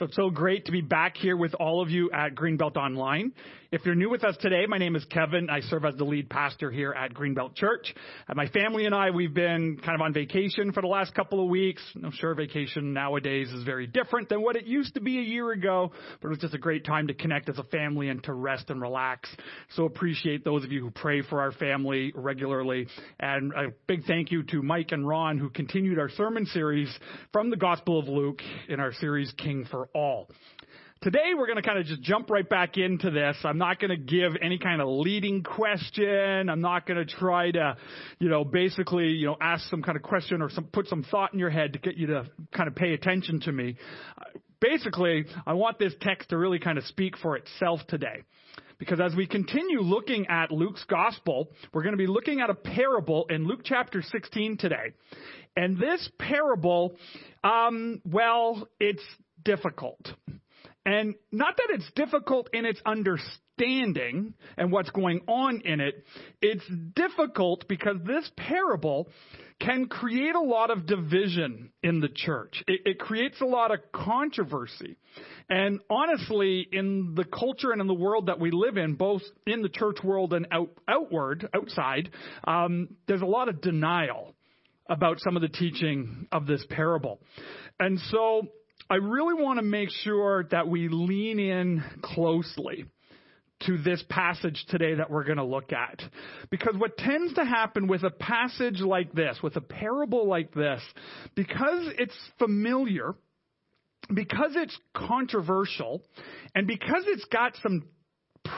So it's so great to be back here with all of you at Greenbelt Online. If you're new with us today, my name is Kevin. I serve as the lead pastor here at Greenbelt Church. Uh, my family and I, we've been kind of on vacation for the last couple of weeks. I'm sure vacation nowadays is very different than what it used to be a year ago, but it was just a great time to connect as a family and to rest and relax. So appreciate those of you who pray for our family regularly. And a big thank you to Mike and Ron who continued our sermon series from the Gospel of Luke in our series King for all. Today we're going to kind of just jump right back into this. I'm not going to give any kind of leading question. I'm not going to try to, you know, basically, you know, ask some kind of question or some, put some thought in your head to get you to kind of pay attention to me. Basically, I want this text to really kind of speak for itself today. Because as we continue looking at Luke's gospel, we're going to be looking at a parable in Luke chapter 16 today. And this parable, um, well, it's difficult. And not that it's difficult in its understanding and what's going on in it, it's difficult because this parable can create a lot of division in the church. It, it, creates a lot of controversy. And honestly, in the culture and in the world that we live in, both in the church world and out, outward, outside, um, there's a lot of denial about some of the teaching of this parable. And so I really want to make sure that we lean in closely to this passage today that we're going to look at. Because what tends to happen with a passage like this, with a parable like this, because it's familiar, because it's controversial, and because it's got some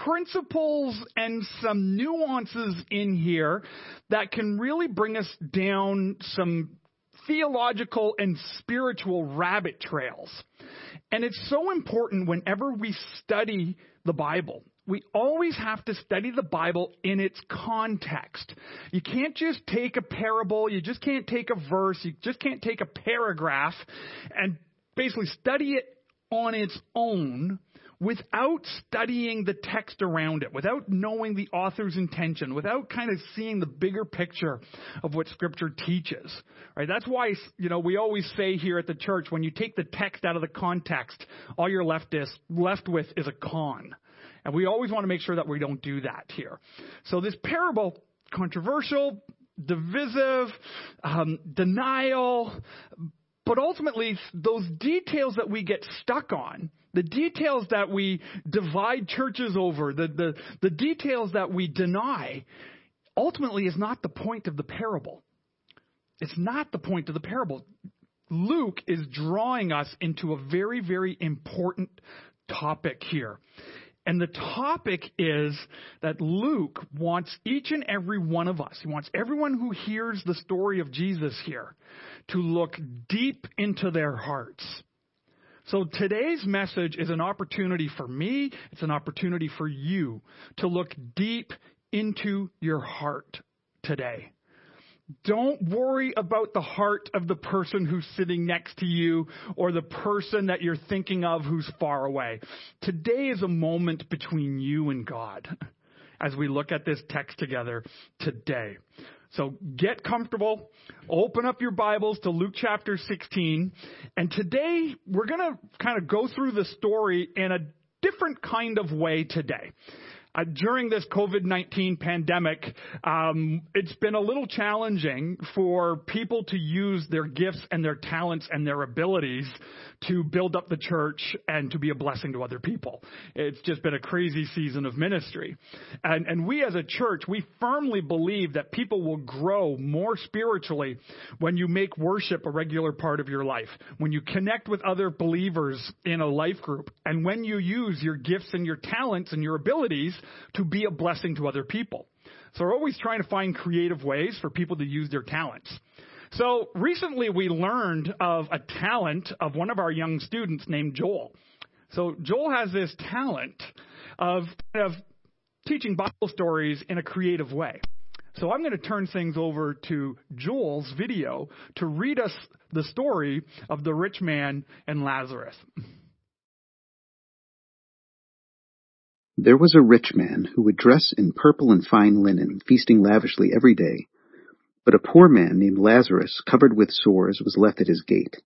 principles and some nuances in here that can really bring us down some theological and spiritual rabbit trails. And it's so important whenever we study the Bible. We always have to study the Bible in its context. You can't just take a parable, you just can't take a verse, you just can't take a paragraph and basically study it on its own without studying the text around it, without knowing the author's intention, without kind of seeing the bigger picture of what scripture teaches. Right? That's why, you know, we always say here at the church, when you take the text out of the context, all you're left is, left with is a con. And we always want to make sure that we don't do that here. So this parable, controversial, divisive, um, denial, but ultimately, those details that we get stuck on, the details that we divide churches over, the, the, the details that we deny, ultimately is not the point of the parable. It's not the point of the parable. Luke is drawing us into a very, very important topic here. And the topic is that Luke wants each and every one of us, he wants everyone who hears the story of Jesus here to look deep into their hearts. So today's message is an opportunity for me, it's an opportunity for you to look deep into your heart today. Don't worry about the heart of the person who's sitting next to you or the person that you're thinking of who's far away. Today is a moment between you and God as we look at this text together today. So get comfortable, open up your Bibles to Luke chapter 16, and today we're going to kind of go through the story in a different kind of way today. Uh, during this COVID 19 pandemic, um, it's been a little challenging for people to use their gifts and their talents and their abilities to build up the church and to be a blessing to other people. It's just been a crazy season of ministry. And, and we as a church, we firmly believe that people will grow more spiritually when you make worship a regular part of your life, when you connect with other believers in a life group, and when you use your gifts and your talents and your abilities to be a blessing to other people. So we're always trying to find creative ways for people to use their talents. So recently we learned of a talent of one of our young students named Joel. So Joel has this talent of, of teaching Bible stories in a creative way. So I'm going to turn things over to Joel's video to read us the story of the rich man and Lazarus. There was a rich man who would dress in purple and fine linen, feasting lavishly every day. But a poor man named Lazarus, covered with sores, was left at his gate.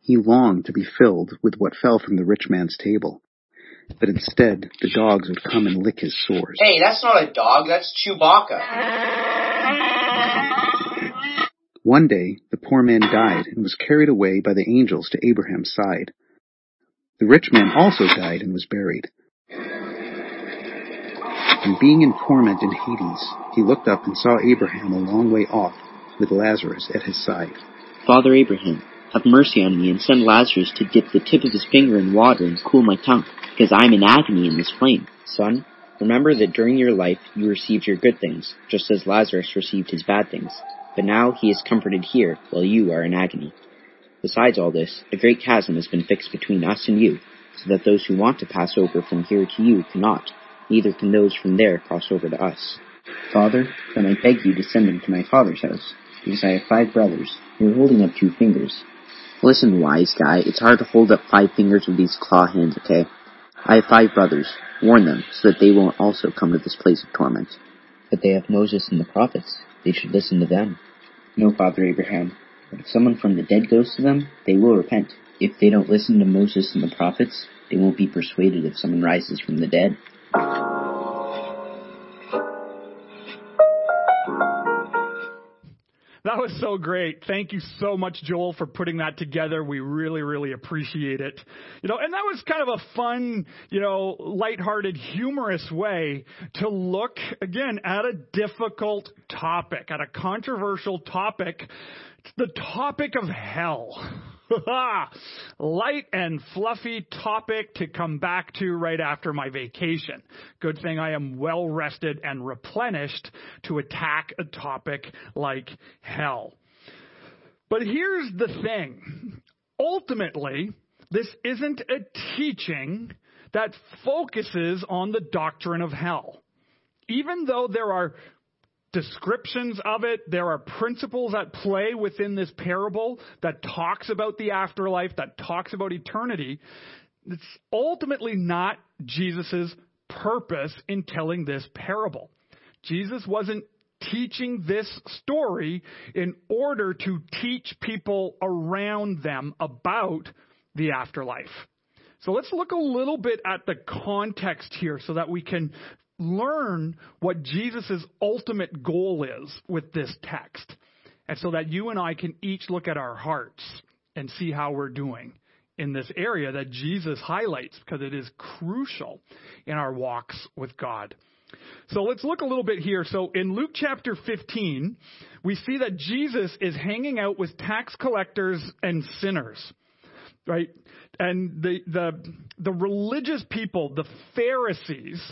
He longed to be filled with what fell from the rich man's table. But instead, the dogs would come and lick his sores. Hey, that's not a dog, that's Chewbacca. One day, the poor man died and was carried away by the angels to Abraham's side. The rich man also died and was buried. And being in torment in Hades, he looked up and saw Abraham a long way off with Lazarus at his side. Father Abraham, have mercy on me and send Lazarus to dip the tip of his finger in water and cool my tongue, because I am in agony in this flame. Son, remember that during your life you received your good things, just as Lazarus received his bad things. But now he is comforted here, while you are in agony. Besides all this, a great chasm has been fixed between us and you, so that those who want to pass over from here to you cannot, neither can those from there cross over to us. Father, then I beg you to send them to my father's house, because I have five brothers, who are holding up two fingers. Listen, wise guy, it's hard to hold up five fingers with these claw hands, okay? I have five brothers. Warn them, so that they won't also come to this place of torment. But they have Moses and the prophets. They should listen to them. No, Father Abraham. But if someone from the dead goes to them, they will repent. If they don't listen to Moses and the prophets, they won't be persuaded if someone rises from the dead. That was so great. Thank you so much, Joel, for putting that together. We really, really appreciate it. You know, and that was kind of a fun, you know, lighthearted, humorous way to look, again, at a difficult topic, at a controversial topic. The topic of hell. Light and fluffy topic to come back to right after my vacation. Good thing I am well rested and replenished to attack a topic like hell. But here's the thing. Ultimately, this isn't a teaching that focuses on the doctrine of hell. Even though there are descriptions of it. There are principles at play within this parable that talks about the afterlife, that talks about eternity. It's ultimately not Jesus' purpose in telling this parable. Jesus wasn't teaching this story in order to teach people around them about the afterlife. So let's look a little bit at the context here so that we can learn what Jesus' ultimate goal is with this text. And so that you and I can each look at our hearts and see how we're doing in this area that Jesus highlights because it is crucial in our walks with God. So let's look a little bit here. So in Luke chapter 15, we see that Jesus is hanging out with tax collectors and sinners right? And the, the, the religious people, the Pharisees,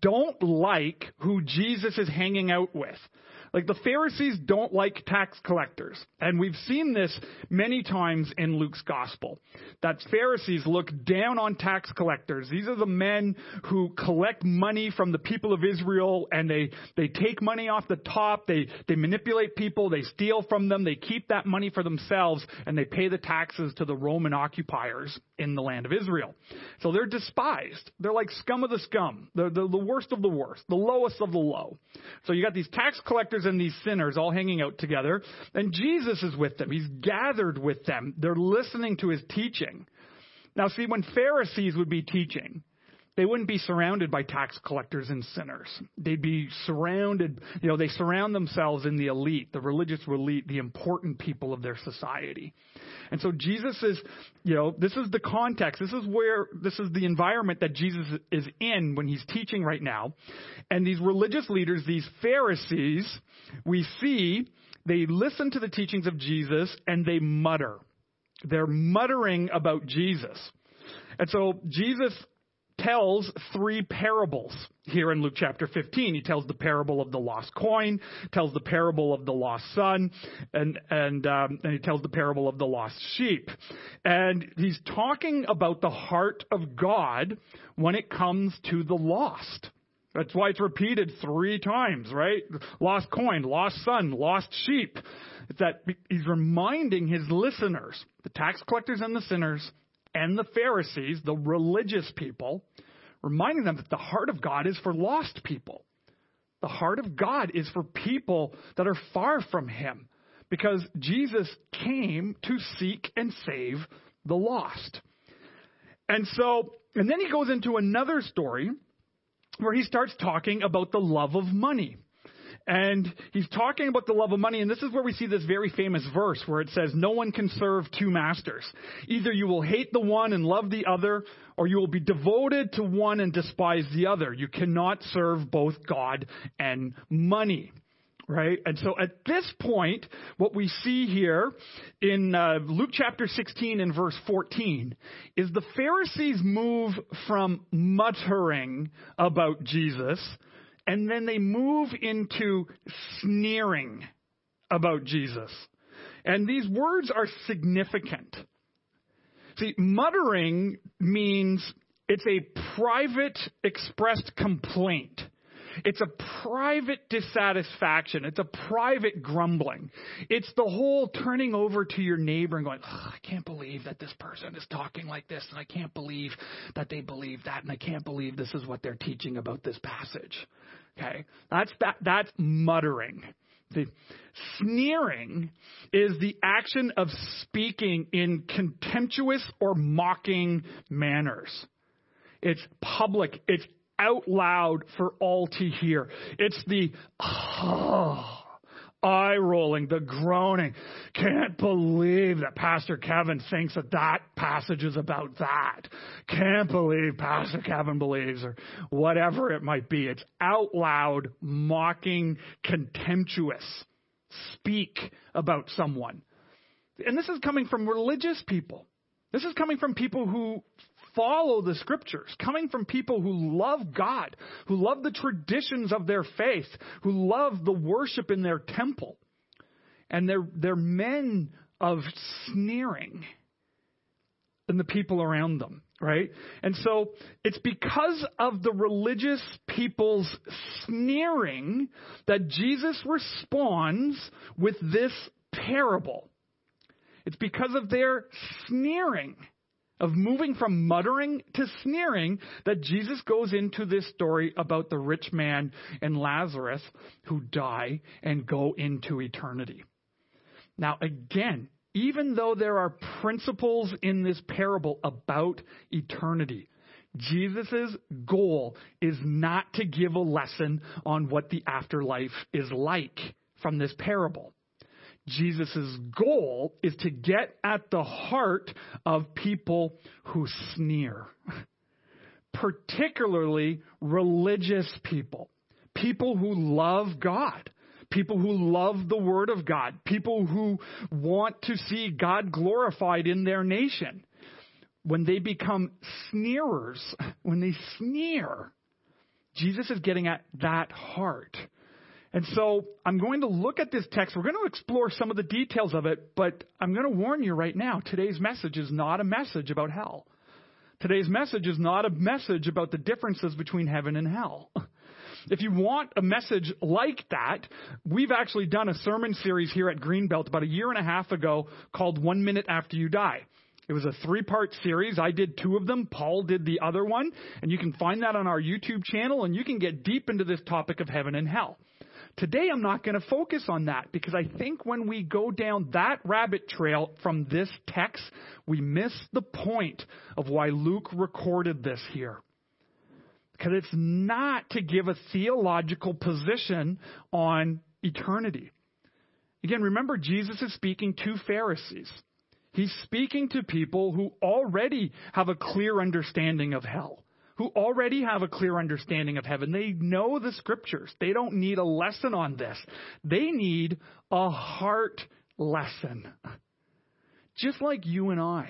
don't like who Jesus is hanging out with. Like the Pharisees don't like tax collectors. And we've seen this many times in Luke's gospel. That Pharisees look down on tax collectors. These are the men who collect money from the people of Israel and they, they take money off the top. They, they manipulate people. They steal from them. They keep that money for themselves and they pay the taxes to the Roman occupiers in the land of Israel. So they're despised. They're like scum of the scum. They're, they're the worst of the worst, the lowest of the low. So you got these tax collectors and these sinners all hanging out together, and Jesus is with them. He's gathered with them. They're listening to his teaching. Now, see, when Pharisees would be teaching, they wouldn't be surrounded by tax collectors and sinners. They'd be surrounded, you know, they surround themselves in the elite, the religious elite, the important people of their society. And so Jesus is, you know, this is the context. This is where, this is the environment that Jesus is in when he's teaching right now. And these religious leaders, these Pharisees, we see they listen to the teachings of Jesus and they mutter. They're muttering about Jesus. And so Jesus tells three parables here in Luke chapter 15. He tells the parable of the lost coin, tells the parable of the lost son, and and um, and he tells the parable of the lost sheep. And he's talking about the heart of God when it comes to the lost. That's why it's repeated three times, right? Lost coin, lost son, lost sheep. It's that he's reminding his listeners, the tax collectors and the sinners, and the Pharisees, the religious people, reminding them that the heart of God is for lost people. The heart of God is for people that are far from Him because Jesus came to seek and save the lost. And so, and then he goes into another story where he starts talking about the love of money. And he's talking about the love of money, and this is where we see this very famous verse where it says, No one can serve two masters. Either you will hate the one and love the other, or you will be devoted to one and despise the other. You cannot serve both God and money. Right? And so at this point, what we see here in uh, Luke chapter 16 and verse 14 is the Pharisees move from muttering about Jesus and then they move into sneering about Jesus. And these words are significant. See, muttering means it's a private expressed complaint. It's a private dissatisfaction. It's a private grumbling. It's the whole turning over to your neighbor and going, I can't believe that this person is talking like this, and I can't believe that they believe that, and I can't believe this is what they're teaching about this passage. Okay? That's that that's muttering. The sneering is the action of speaking in contemptuous or mocking manners. It's public. It's out loud for all to hear. It's the ah, oh, eye rolling, the groaning. Can't believe that Pastor Kevin thinks that that passage is about that. Can't believe Pastor Kevin believes, or whatever it might be. It's out loud, mocking, contemptuous. Speak about someone. And this is coming from religious people. This is coming from people who follow the scriptures, coming from people who love God, who love the traditions of their faith, who love the worship in their temple. And they're, they're men of sneering than the people around them, right? And so it's because of the religious people's sneering that Jesus responds with this parable. It's because of their sneering of moving from muttering to sneering that Jesus goes into this story about the rich man and Lazarus who die and go into eternity. Now, again, even though there are principles in this parable about eternity, Jesus' goal is not to give a lesson on what the afterlife is like from this parable. Jesus' goal is to get at the heart of people who sneer, particularly religious people, people who love God, people who love the Word of God, people who want to see God glorified in their nation. When they become sneerers, when they sneer, Jesus is getting at that heart. And so I'm going to look at this text. We're going to explore some of the details of it, but I'm going to warn you right now today's message is not a message about hell. Today's message is not a message about the differences between heaven and hell. If you want a message like that, we've actually done a sermon series here at Greenbelt about a year and a half ago called One Minute After You Die. It was a three part series. I did two of them. Paul did the other one. And you can find that on our YouTube channel and you can get deep into this topic of heaven and hell. Today I'm not going to focus on that because I think when we go down that rabbit trail from this text, we miss the point of why Luke recorded this here. Because it's not to give a theological position on eternity. Again, remember, Jesus is speaking to Pharisees. He's speaking to people who already have a clear understanding of hell who already have a clear understanding of heaven. They know the scriptures. They don't need a lesson on this. They need a heart lesson. Just like you and I.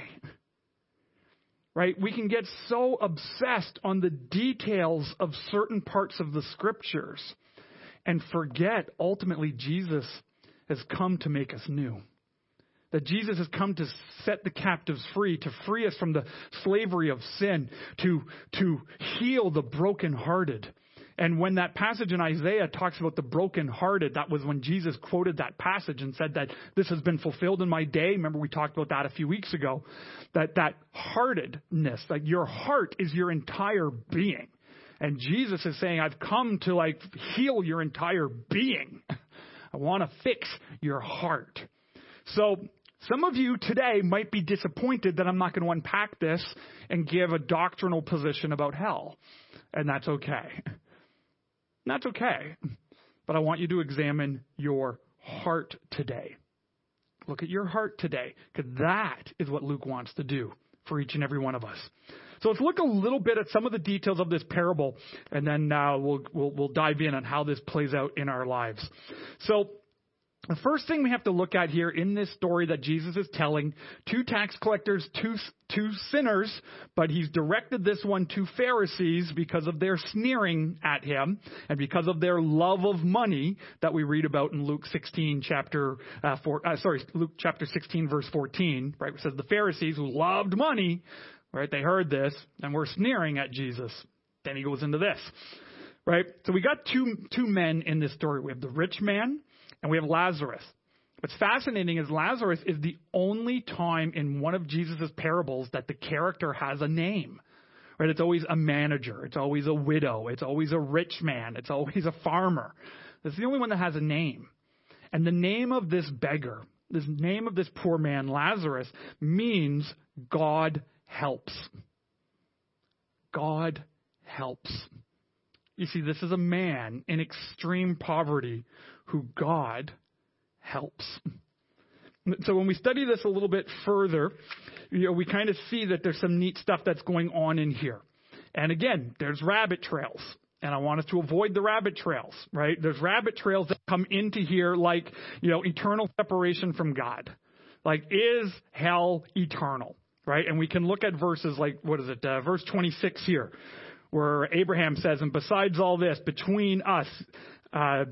Right? We can get so obsessed on the details of certain parts of the scriptures and forget ultimately Jesus has come to make us new that Jesus has come to set the captives free, to free us from the slavery of sin, to, to heal the brokenhearted. And when that passage in Isaiah talks about the brokenhearted, that was when Jesus quoted that passage and said that this has been fulfilled in my day. Remember we talked about that a few weeks ago. That that heartedness, that your heart is your entire being. And Jesus is saying, I've come to like heal your entire being. I want to fix your heart. So Some of you today might be disappointed that I'm not going to unpack this and give a doctrinal position about hell. And that's okay. That's okay. But I want you to examine your heart today. Look at your heart today, because that is what Luke wants to do for each and every one of us. So let's look a little bit at some of the details of this parable, and then uh, we'll, we'll, we'll dive in on how this plays out in our lives. So the first thing we have to look at here in this story that Jesus is telling, two tax collectors, two, two sinners, but he's directed this one to Pharisees because of their sneering at him and because of their love of money that we read about in Luke 16 chapter, uh, four, uh, sorry, Luke chapter 16 verse 14, right? It says the Pharisees who loved money, right? They heard this and were sneering at Jesus. Then he goes into this, right? So we got two, two men in this story. We have the rich man and we have Lazarus. What's fascinating is Lazarus is the only time in one of Jesus' parables that the character has a name. Right? It's always a manager. It's always a widow. It's always a rich man. It's always a farmer. It's the only one that has a name. And the name of this beggar, this name of this poor man, Lazarus, means God helps. God helps. You see, this is a man in extreme poverty who God helps. So when we study this a little bit further, you know, we kind of see that there's some neat stuff that's going on in here. And again, there's rabbit trails. And I want us to avoid the rabbit trails, right? There's rabbit trails that come into here like, you know, eternal separation from God. Like, is hell eternal? Right? And we can look at verses like, what is it, uh, verse 26 here, where Abraham says, and besides all this, between us, uh,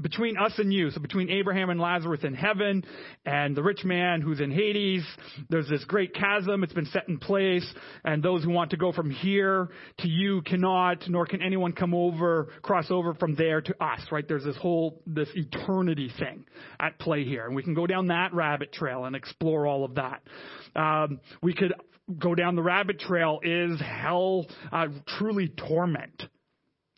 between us and you, so between Abraham and Lazarus in heaven and the rich man who's in Hades, there's this great chasm. It's been set in place, and those who want to go from here to you cannot, nor can anyone come over, cross over from there to us, right? There's this whole, this eternity thing at play here, and we can go down that rabbit trail and explore all of that. Um, we could go down the rabbit trail. Is hell uh, truly torment?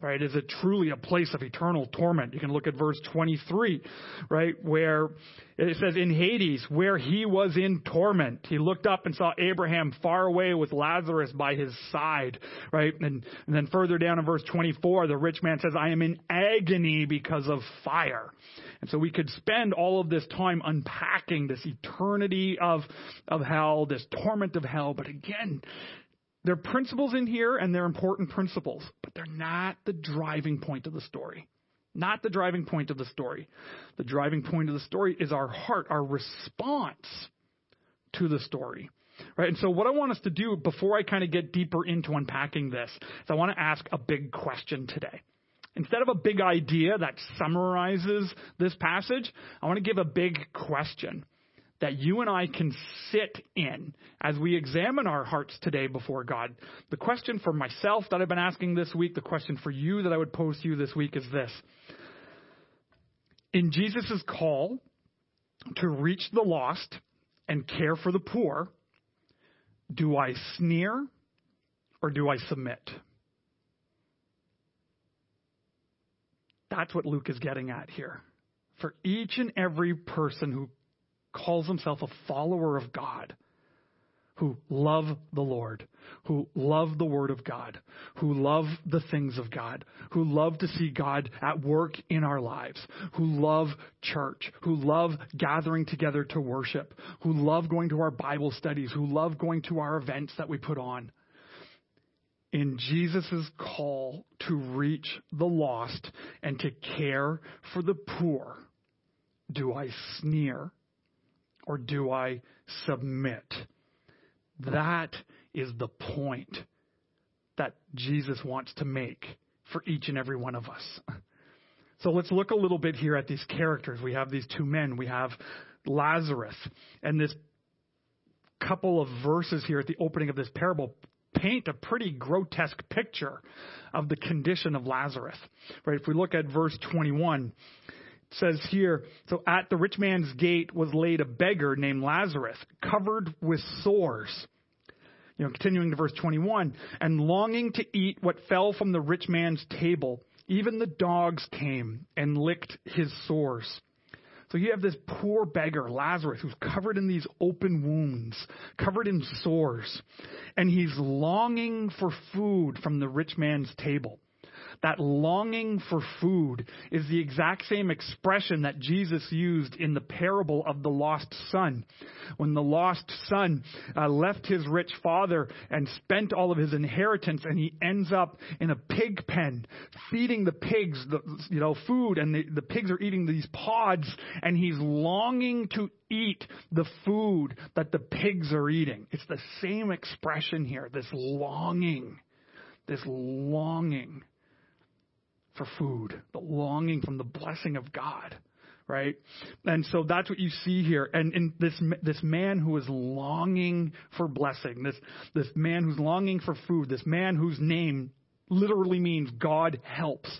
Right? Is it truly a place of eternal torment? You can look at verse 23, right? Where it says, in Hades, where he was in torment, he looked up and saw Abraham far away with Lazarus by his side, right? And, and then further down in verse 24, the rich man says, I am in agony because of fire. And so we could spend all of this time unpacking this eternity of, of hell, this torment of hell. But again, there are principles in here and they're important principles, but they're not the driving point of the story. Not the driving point of the story. The driving point of the story is our heart, our response to the story. Right? And so what I want us to do before I kind of get deeper into unpacking this is I want to ask a big question today. Instead of a big idea that summarizes this passage, I want to give a big question that you and I can sit in as we examine our hearts today before God. The question for myself that I've been asking this week, the question for you that I would pose to you this week is this. In Jesus' call to reach the lost and care for the poor, do I sneer or do I submit? That's what Luke is getting at here. For each and every person who calls himself a follower of God, who love the Lord, who love the Word of God, who love the things of God, who love to see God at work in our lives, who love church, who love gathering together to worship, who love going to our Bible studies, who love going to our events that we put on. In Jesus' call to reach the lost and to care for the poor, do I sneer or do I submit? That is the point that Jesus wants to make for each and every one of us. So let's look a little bit here at these characters. We have these two men. We have Lazarus. And this couple of verses here at the opening of this parable paint a pretty grotesque picture of the condition of Lazarus. Right? If we look at verse 21, says here, so at the rich man's gate was laid a beggar named Lazarus, covered with sores. You know, continuing to verse 21, and longing to eat what fell from the rich man's table, even the dogs came and licked his sores. So you have this poor beggar, Lazarus, who's covered in these open wounds, covered in sores, and he's longing for food from the rich man's table. That longing for food is the exact same expression that Jesus used in the parable of the lost son. When the lost son uh, left his rich father and spent all of his inheritance and he ends up in a pig pen feeding the pigs the, you know, food and the, the pigs are eating these pods and he's longing to eat the food that the pigs are eating. It's the same expression here, this longing, this longing for food, the longing from the blessing of God, right? And so that's what you see here. And, and this this man who is longing for blessing, this this man who's longing for food, this man whose name literally means God helps.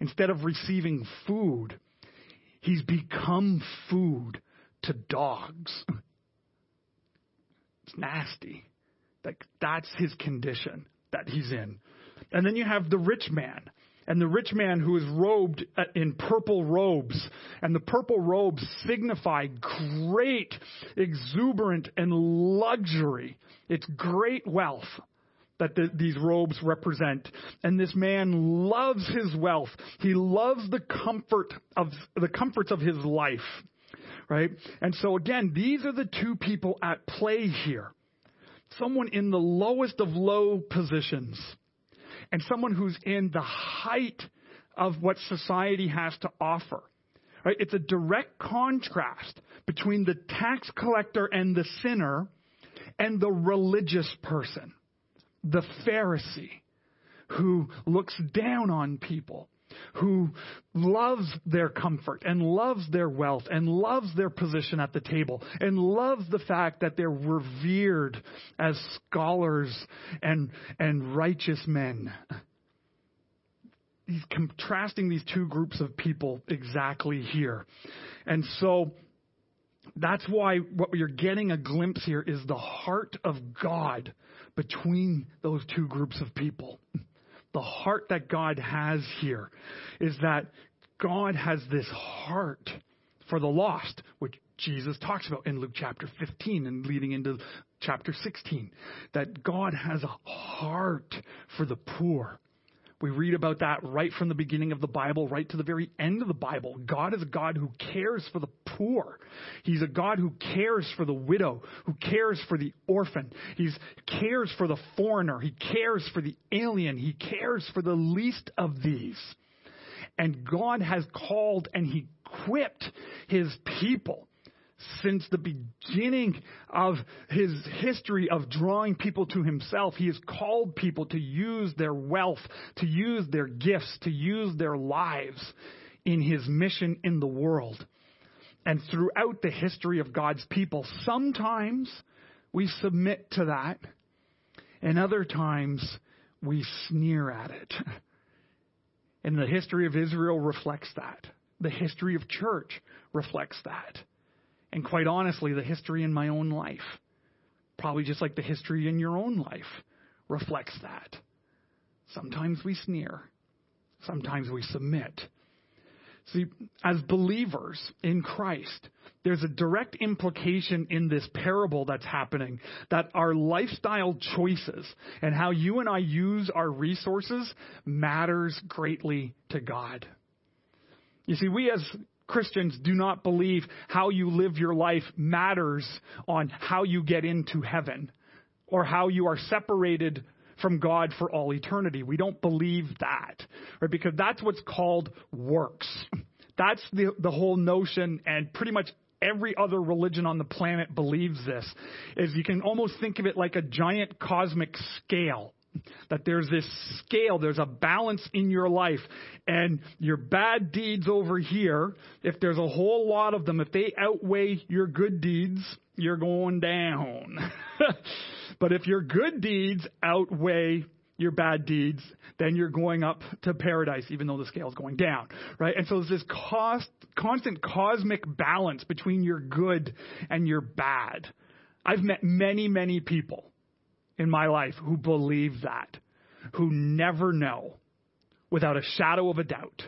Instead of receiving food, he's become food to dogs. It's nasty. Like that's his condition that he's in. And then you have the rich man and the rich man who is robed uh, in purple robes. And the purple robes signify great, exuberant, and luxury. It's great wealth that the, these robes represent. And this man loves his wealth. He loves the comfort of the comforts of his life. Right? And so again, these are the two people at play here. Someone in the lowest of low positions and someone who's in the height of what society has to offer. Right? It's a direct contrast between the tax collector and the sinner and the religious person, the Pharisee, who looks down on people who loves their comfort and loves their wealth and loves their position at the table and loves the fact that they're revered as scholars and, and righteous men. He's contrasting these two groups of people exactly here. And so that's why what you're getting a glimpse here is the heart of God between those two groups of people the heart that God has here is that God has this heart for the lost, which Jesus talks about in Luke chapter 15 and leading into chapter 16. That God has a heart for the poor. We read about that right from the beginning of the Bible, right to the very end of the Bible. God is a God who cares for the poor. He's a God who cares for the widow, who cares for the orphan. He cares for the foreigner. He cares for the alien. He cares for the least of these. And God has called and He equipped His people since the beginning of his history of drawing people to himself, he has called people to use their wealth, to use their gifts, to use their lives in his mission in the world. And throughout the history of God's people, sometimes we submit to that, and other times we sneer at it. And the history of Israel reflects that. The history of church reflects that. And quite honestly, the history in my own life, probably just like the history in your own life, reflects that. Sometimes we sneer, sometimes we submit. See, as believers in Christ, there's a direct implication in this parable that's happening that our lifestyle choices and how you and I use our resources matters greatly to God. You see, we as Christians do not believe how you live your life matters on how you get into heaven or how you are separated from God for all eternity. We don't believe that, right? Because that's what's called works. That's the, the whole notion, and pretty much every other religion on the planet believes this, is you can almost think of it like a giant cosmic scale that there's this scale, there's a balance in your life, and your bad deeds over here, if there's a whole lot of them, if they outweigh your good deeds, you're going down. but if your good deeds outweigh your bad deeds, then you're going up to paradise, even though the scale's going down, right? And so there's this cost, constant cosmic balance between your good and your bad. I've met many, many people in my life who believe that, who never know without a shadow of a doubt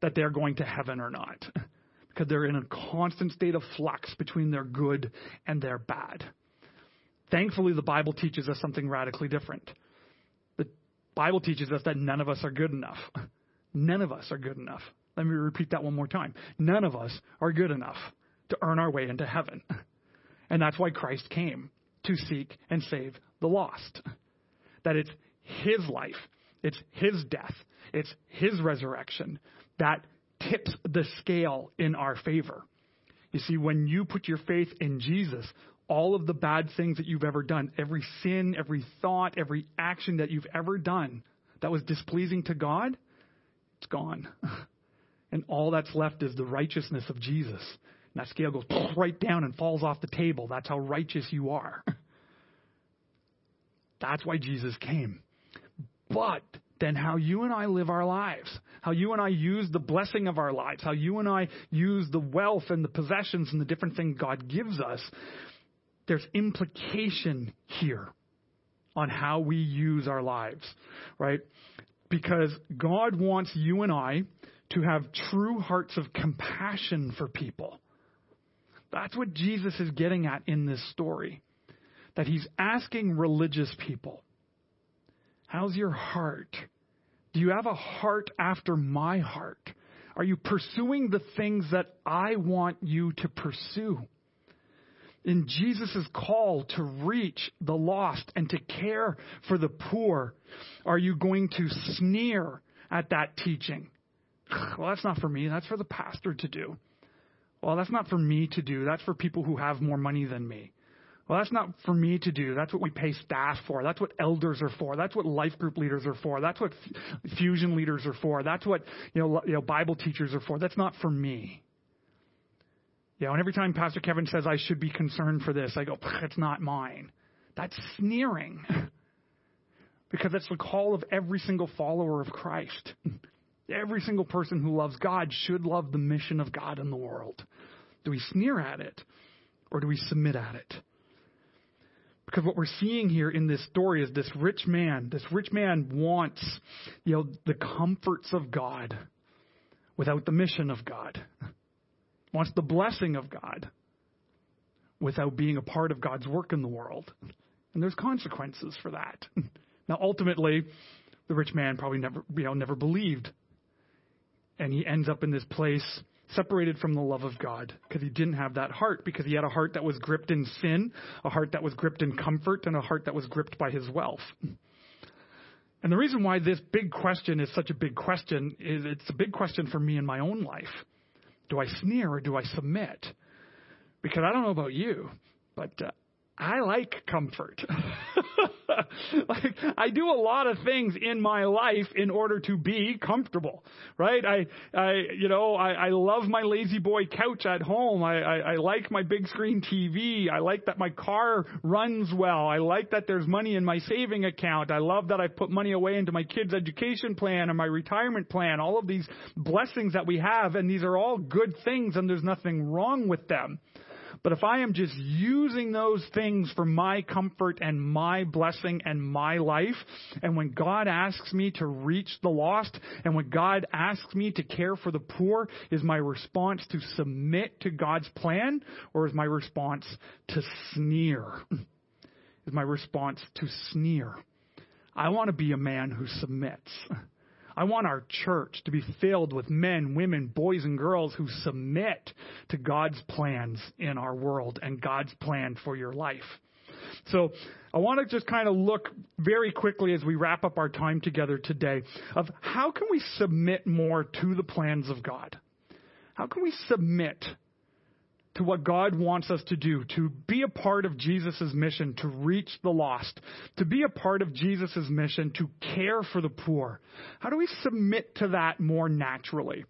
that they're going to heaven or not. because they're in a constant state of flux between their good and their bad. Thankfully, the Bible teaches us something radically different. The Bible teaches us that none of us are good enough. None of us are good enough. Let me repeat that one more time. None of us are good enough to earn our way into heaven. And that's why Christ came to seek and save the lost. That it's His life, it's His death, it's His resurrection that tips the scale in our favor. You see, when you put your faith in Jesus, all of the bad things that you've ever done, every sin, every thought, every action that you've ever done that was displeasing to God, it's gone. And all that's left is the righteousness of Jesus. That scale goes right down and falls off the table. That's how righteous you are. That's why Jesus came. But then how you and I live our lives, how you and I use the blessing of our lives, how you and I use the wealth and the possessions and the different things God gives us, there's implication here on how we use our lives, right? Because God wants you and I to have true hearts of compassion for people. That's what Jesus is getting at in this story. That he's asking religious people, How's your heart? Do you have a heart after my heart? Are you pursuing the things that I want you to pursue? In Jesus' call to reach the lost and to care for the poor, are you going to sneer at that teaching? Well, that's not for me. That's for the pastor to do. Well, that's not for me to do. That's for people who have more money than me. Well, that's not for me to do. That's what we pay staff for. That's what elders are for. That's what life group leaders are for. That's what fusion leaders are for. That's what you know, you know Bible teachers are for. That's not for me. You know, and every time Pastor Kevin says I should be concerned for this, I go, it's not mine. That's sneering. because that's the call of every single follower of Christ. Every single person who loves God should love the mission of God in the world. Do we sneer at it or do we submit at it? Because what we're seeing here in this story is this rich man, this rich man wants, you know, the comforts of God without the mission of God. Wants the blessing of God without being a part of God's work in the world. And there's consequences for that. Now ultimately, the rich man probably never, you know, never believed and he ends up in this place separated from the love of God because he didn't have that heart because he had a heart that was gripped in sin, a heart that was gripped in comfort, and a heart that was gripped by his wealth. And the reason why this big question is such a big question is it's a big question for me in my own life. Do I sneer or do I submit? Because I don't know about you, but uh, I like comfort. like I do a lot of things in my life in order to be comfortable, right? I, I, you know, I, I love my La-Z-Boy couch at home. I, I, I like my big screen TV. I like that my car runs well. I like that there's money in my saving account. I love that I put money away into my kids' education plan and my retirement plan. All of these blessings that we have, and these are all good things, and there's nothing wrong with them. But if I am just using those things for my comfort and my blessing and my life, and when God asks me to reach the lost, and when God asks me to care for the poor, is my response to submit to God's plan, or is my response to sneer? Is my response to sneer? I want to be a man who submits. I want our church to be filled with men, women, boys, and girls who submit to God's plans in our world and God's plan for your life. So I want to just kind of look very quickly as we wrap up our time together today of how can we submit more to the plans of God? How can we submit to what God wants us to do, to be a part of Jesus' mission, to reach the lost, to be a part of Jesus' mission, to care for the poor. How do we submit to that more naturally?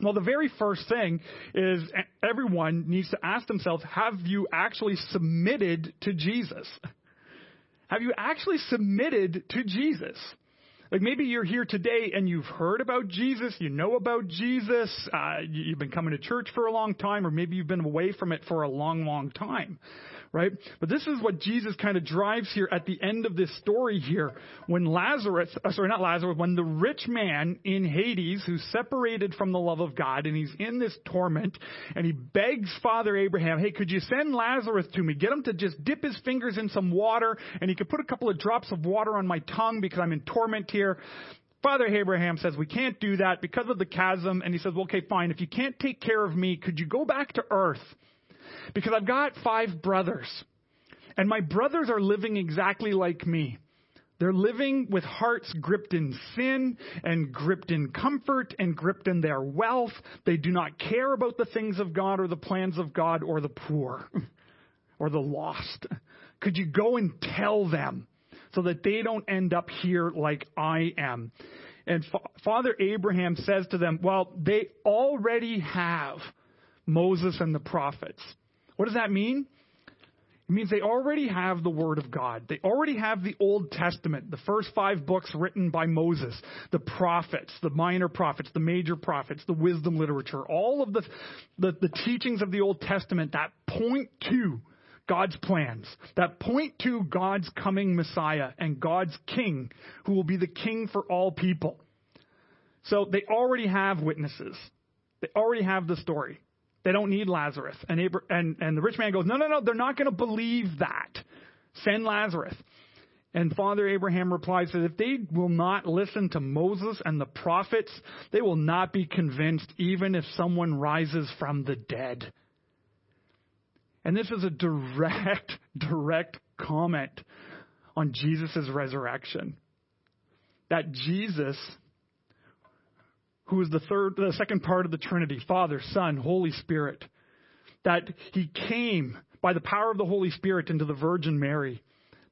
Well, the very first thing is everyone needs to ask themselves, have you actually submitted to Jesus? Have you actually submitted to Jesus? Like maybe you're here today and you've heard about Jesus, you know about Jesus, uh, you've been coming to church for a long time, or maybe you've been away from it for a long, long time, right? But this is what Jesus kind of drives here at the end of this story here. When Lazarus, uh, sorry, not Lazarus, when the rich man in Hades who's separated from the love of God and he's in this torment and he begs Father Abraham, hey, could you send Lazarus to me? Get him to just dip his fingers in some water and he could put a couple of drops of water on my tongue because I'm in torment here. Father Abraham says, We can't do that because of the chasm. And he says, well, Okay, fine. If you can't take care of me, could you go back to earth? Because I've got five brothers. And my brothers are living exactly like me. They're living with hearts gripped in sin and gripped in comfort and gripped in their wealth. They do not care about the things of God or the plans of God or the poor or the lost. Could you go and tell them so that they don't end up here like I am? And Fa- Father Abraham says to them, Well, they already have Moses and the prophets. What does that mean? It means they already have the Word of God. They already have the Old Testament, the first five books written by Moses, the prophets, the minor prophets, the major prophets, the wisdom literature, all of the, the, the teachings of the Old Testament that point to God's plans, that point to God's coming Messiah and God's King, who will be the King for all people. So they already have witnesses. They already have the story. They don't need Lazarus. And, Abra- and, and the rich man goes, No, no, no, they're not going to believe that. Send Lazarus. And Father Abraham replies that if they will not listen to Moses and the prophets, they will not be convinced even if someone rises from the dead. And this is a direct, direct comment on Jesus' resurrection. That Jesus who is the third, the second part of the Trinity, Father, Son, Holy Spirit, that he came by the power of the Holy Spirit into the Virgin Mary,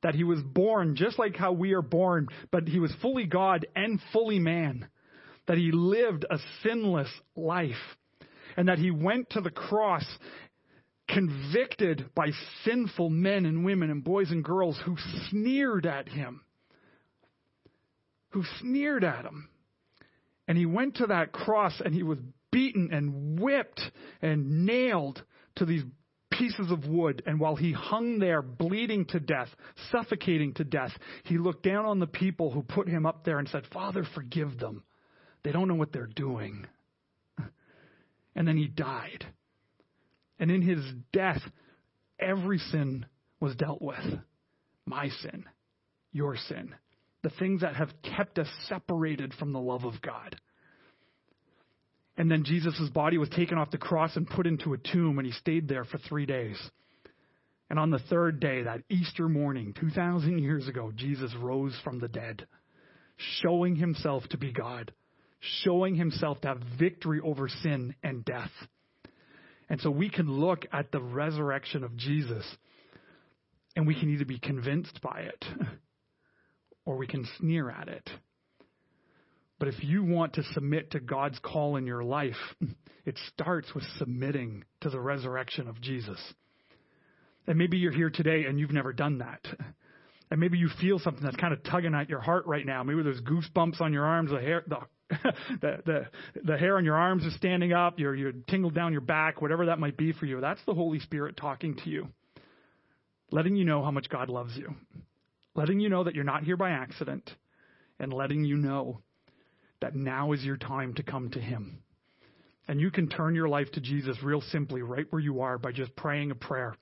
that he was born just like how we are born, but he was fully God and fully man, that he lived a sinless life, and that he went to the cross convicted by sinful men and women and boys and girls who sneered at him, who sneered at him and he went to that cross and he was beaten and whipped and nailed to these pieces of wood. And while he hung there, bleeding to death, suffocating to death, he looked down on the people who put him up there and said, Father, forgive them. They don't know what they're doing. And then he died. And in his death, every sin was dealt with my sin, your sin, the things that have kept us separated from the love of God. And then Jesus' body was taken off the cross and put into a tomb, and he stayed there for three days. And on the third day, that Easter morning, 2,000 years ago, Jesus rose from the dead, showing himself to be God, showing himself to have victory over sin and death. And so we can look at the resurrection of Jesus, and we can either be convinced by it or we can sneer at it. But if you want to submit to God's call in your life, it starts with submitting to the resurrection of Jesus. And maybe you're here today and you've never done that. And maybe you feel something that's kind of tugging at your heart right now. Maybe there's goosebumps on your arms, the hair, the, the, the, the hair on your arms is standing up, you're, you're tingled down your back, whatever that might be for you. That's the Holy Spirit talking to you, letting you know how much God loves you letting you know that you're not here by accident, and letting you know that now is your time to come to Him. And you can turn your life to Jesus real simply right where you are by just praying a prayer.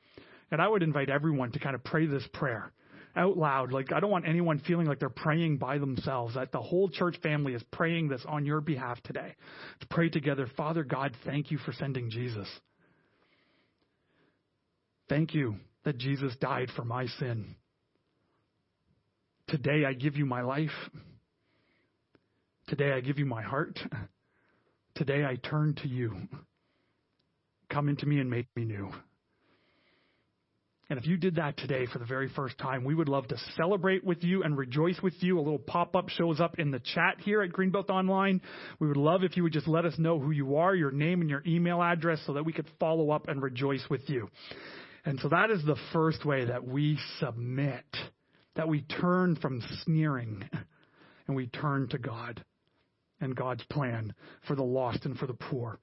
And I would invite everyone to kind of pray this prayer out loud. Like, I don't want anyone feeling like they're praying by themselves, that the whole church family is praying this on your behalf today. To pray together, Father God, thank you for sending Jesus. Thank you that Jesus died for my sin. Today I give you my life. Today I give you my heart. Today I turn to you. Come into me and make me new. And if you did that today for the very first time, we would love to celebrate with you and rejoice with you. A little pop up shows up in the chat here at Greenbelt Online. We would love if you would just let us know who you are, your name, and your email address so that we could follow up and rejoice with you. And so that is the first way that we submit that we turn from sneering and we turn to God and God's plan for the lost and for the poor.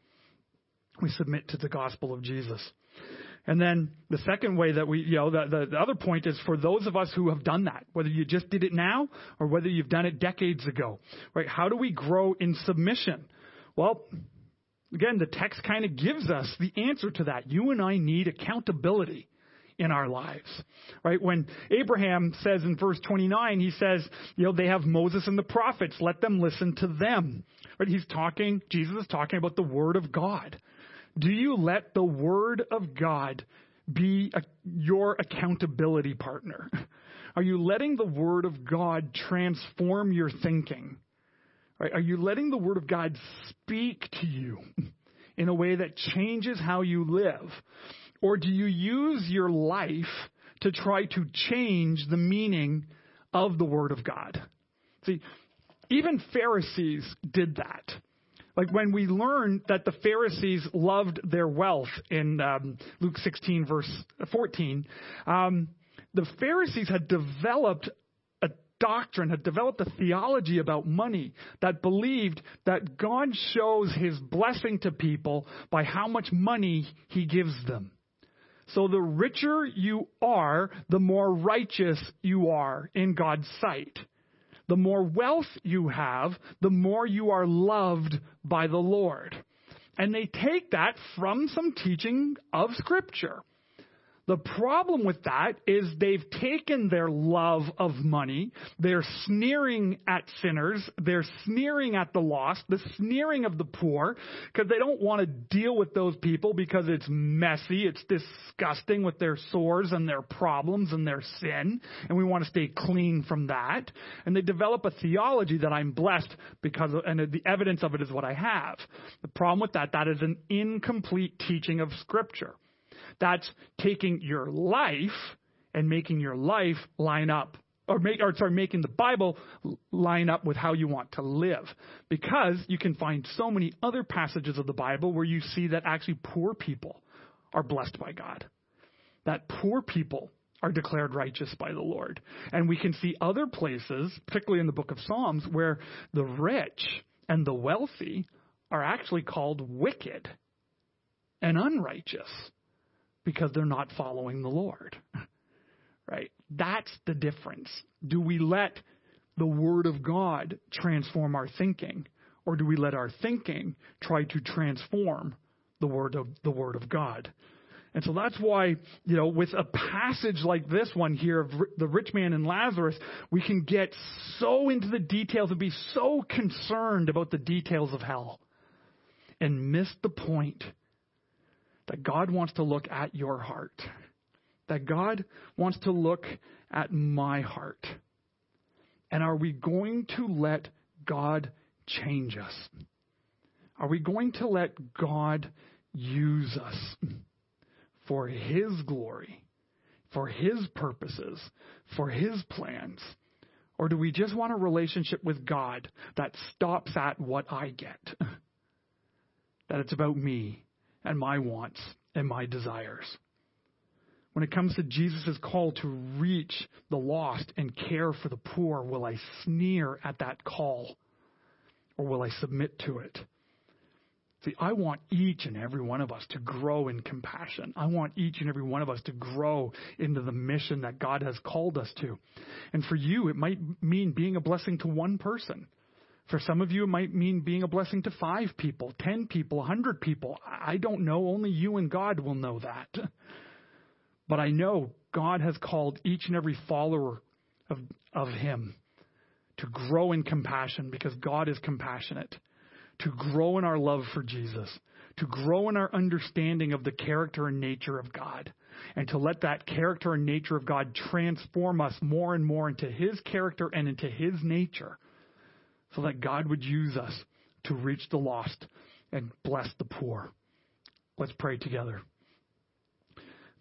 We submit to the gospel of Jesus. And then the second way that we, you know, the, the, the, other point is for those of us who have done that, whether you just did it now or whether you've done it decades ago, right? How do we grow in submission? Well, again, the text kind of gives us the answer to that. You and I need accountability in our lives, right? When Abraham says in verse 29, he says, you know, they have Moses and the prophets. Let them listen to them. Right? He's talking, Jesus is talking about the word of God. Do you let the Word of God be a, your accountability partner? Are you letting the Word of God transform your thinking? Right? Are you letting the Word of God speak to you in a way that changes how you live? Or do you use your life to try to change the meaning of the Word of God? See, even Pharisees did that. Like when we learn that the Pharisees loved their wealth in um, Luke 16, verse 14, um, the Pharisees had developed a doctrine, had developed a theology about money that believed that God shows his blessing to people by how much money he gives them. So the richer you are, the more righteous you are in God's sight. The more wealth you have, the more you are loved by the Lord. And they take that from some teaching of Scripture. The problem with that is they've taken their love of money, they're sneering at sinners, they're sneering at the lost, the sneering of the poor, because they don't want to deal with those people because it's messy, it's disgusting with their sores and their problems and their sin, and we want to stay clean from that. And they develop a theology that I'm blessed because, of, and the evidence of it is what I have. The problem with that, that is an incomplete teaching of Scripture. That's taking your life and making your life line up or make or sorry making the bible line up with how you want to live. Because you can find so many other passages of the bible where you see that actually poor people are blessed by god. That poor people are declared righteous by the lord. And we can see other places particularly in the book of psalms where the rich and the wealthy are actually called wicked and unrighteous because they're not following the Lord. Right? That's the difference. Do we let the Word of God transform our thinking, or do we let our thinking try to transform the Word of the Word of God? And so that's why, you know, with a passage like this one here of the rich man and Lazarus, we can get so into the details and be so concerned about the details of hell and miss the point that God wants to look at your heart, that God wants to look at my heart. And are we going to let God change us? Are we going to let God use us for His glory, for His purposes, for His plans? Or do we just want a relationship with God that stops at what I get? that it's about me and my wants and my desires. When it comes to Jesus' call to reach the lost and care for the poor, will I sneer at that call or will I submit to it? See, I want each and every one of us to grow in compassion. I want each and every one of us to grow into the mission that God has called us to. And for you, it might mean being a blessing to one person. For some of you, it might mean being a blessing to five people, ten people, a hundred people. I don't know. Only you and God will know that. But I know God has called each and every follower of, of Him to grow in compassion because God is compassionate, to grow in our love for Jesus, to grow in our understanding of the character and nature of God, and to let that character and nature of God transform us more and more into His character and into His nature so that God would use us to reach the lost and bless the poor. Let's pray together.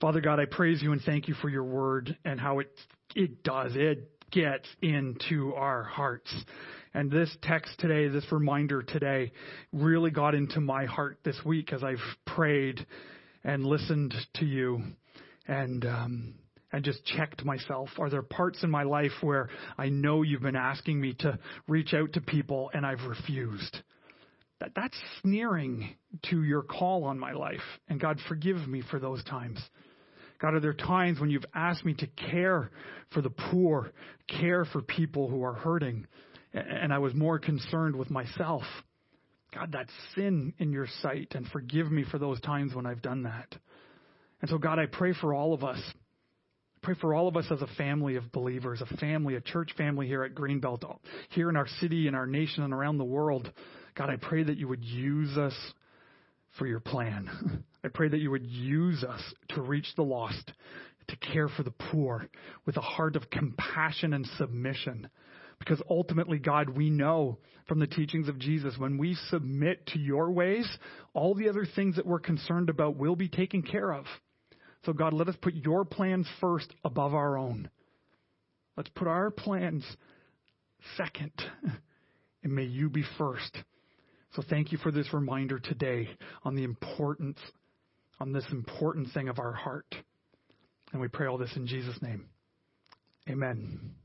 Father God, I praise you and thank you for your word and how it it does it gets into our hearts. And this text today, this reminder today, really got into my heart this week as I've prayed and listened to you. And um, and just checked myself. Are there parts in my life where I know you've been asking me to reach out to people and I've refused? that that's sneering to your call on my life. And God, forgive me for those times. God, are there times when you've asked me to care for the poor, care for people who are hurting, and I was more concerned with myself? God, that's sin in your sight, and forgive me for those times when I've done that. And so, God, I pray for all of us. Pray for all of us as a family of believers, a family, a church family here at Greenbelt, here in our city, in our nation, and around the world. God, I pray that you would use us for your plan. I pray that you would use us to reach the lost, to care for the poor with a heart of compassion and submission. Because ultimately, God, we know from the teachings of Jesus, when we submit to your ways, all the other things that we're concerned about will be taken care of. So, God, let us put your plans first above our own. Let's put our plans second, and may you be first. So, thank you for this reminder today on the importance, on this important thing of our heart. And we pray all this in Jesus' name. Amen.